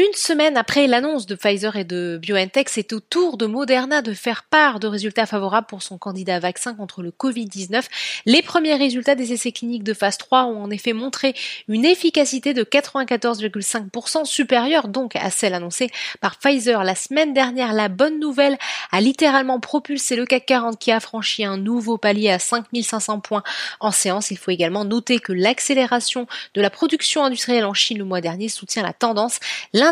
Une semaine après l'annonce de Pfizer et de BioNTech, c'est au tour de Moderna de faire part de résultats favorables pour son candidat vaccin contre le Covid-19. Les premiers résultats des essais cliniques de phase 3 ont en effet montré une efficacité de 94,5% supérieure donc à celle annoncée par Pfizer la semaine dernière. La bonne nouvelle a littéralement propulsé le CAC 40 qui a franchi un nouveau palier à 5500 points en séance. Il faut également noter que l'accélération de la production industrielle en Chine le mois dernier soutient la tendance.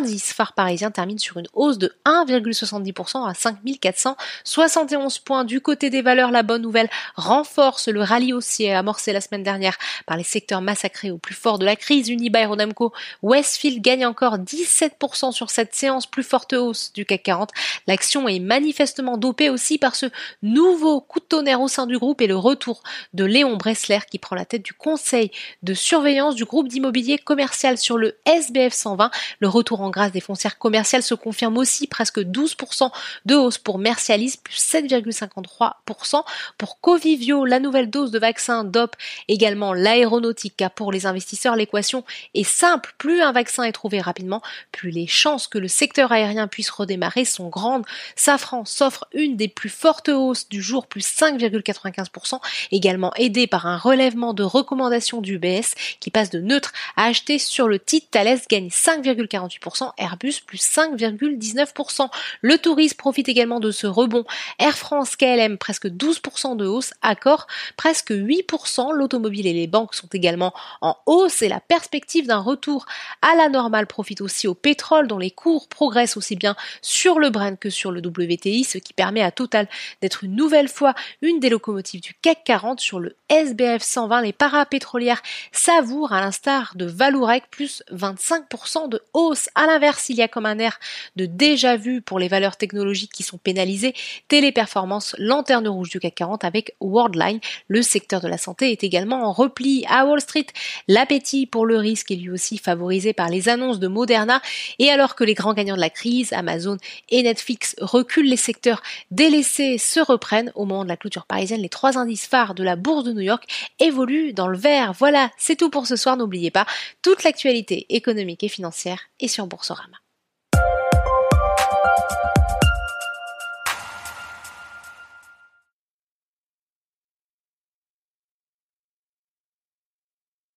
L'indice phare parisien termine sur une hausse de 1,70% à 5471 points. Du côté des valeurs, la bonne nouvelle renforce le rallye haussier amorcé la semaine dernière par les secteurs massacrés au plus fort de la crise. Unibail Rodamco, Westfield gagne encore 17% sur cette séance, plus forte hausse du CAC 40. L'action est manifestement dopée aussi par ce nouveau coup de tonnerre au sein du groupe et le retour de Léon Bressler qui prend la tête du conseil de surveillance du groupe d'immobilier commercial sur le SBF 120. Le retour en grâce des foncières commerciales se confirme aussi presque 12% de hausse pour Mercialis, plus 7,53%. Pour Covivio, la nouvelle dose de vaccin DOP, également l'aéronautique, pour les investisseurs, l'équation est simple. Plus un vaccin est trouvé rapidement, plus les chances que le secteur aérien puisse redémarrer sont grandes. Safran s'offre une des plus fortes hausses du jour, plus 5,95%, également aidé par un relèvement de recommandations du BS qui passe de neutre à acheter sur le titre. Thales gagne 5,48%. Airbus plus 5,19%. Le tourisme profite également de ce rebond. Air France KLM presque 12% de hausse, Accor presque 8%. L'automobile et les banques sont également en hausse et la perspective d'un retour à la normale profite aussi au pétrole dont les cours progressent aussi bien sur le Brent que sur le WTI, ce qui permet à Total d'être une nouvelle fois une des locomotives du CAC 40 sur le SBF 120. Les parapétrolières savourent à l'instar de Valourec plus 25% de hausse à l'inverse, il y a comme un air de déjà vu pour les valeurs technologiques qui sont pénalisées. Téléperformance, lanterne rouge du CAC 40 avec Worldline. Le secteur de la santé est également en repli à Wall Street. L'appétit pour le risque est lui aussi favorisé par les annonces de Moderna. Et alors que les grands gagnants de la crise, Amazon et Netflix, reculent, les secteurs délaissés se reprennent. Au moment de la clôture parisienne, les trois indices phares de la bourse de New York évoluent dans le vert. Voilà, c'est tout pour ce soir. N'oubliez pas, toute l'actualité économique et financière est sur Boursorama.